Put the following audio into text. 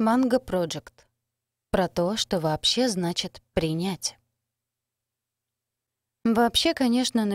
Манго Project. Про то, что вообще значит «принять». Вообще, конечно,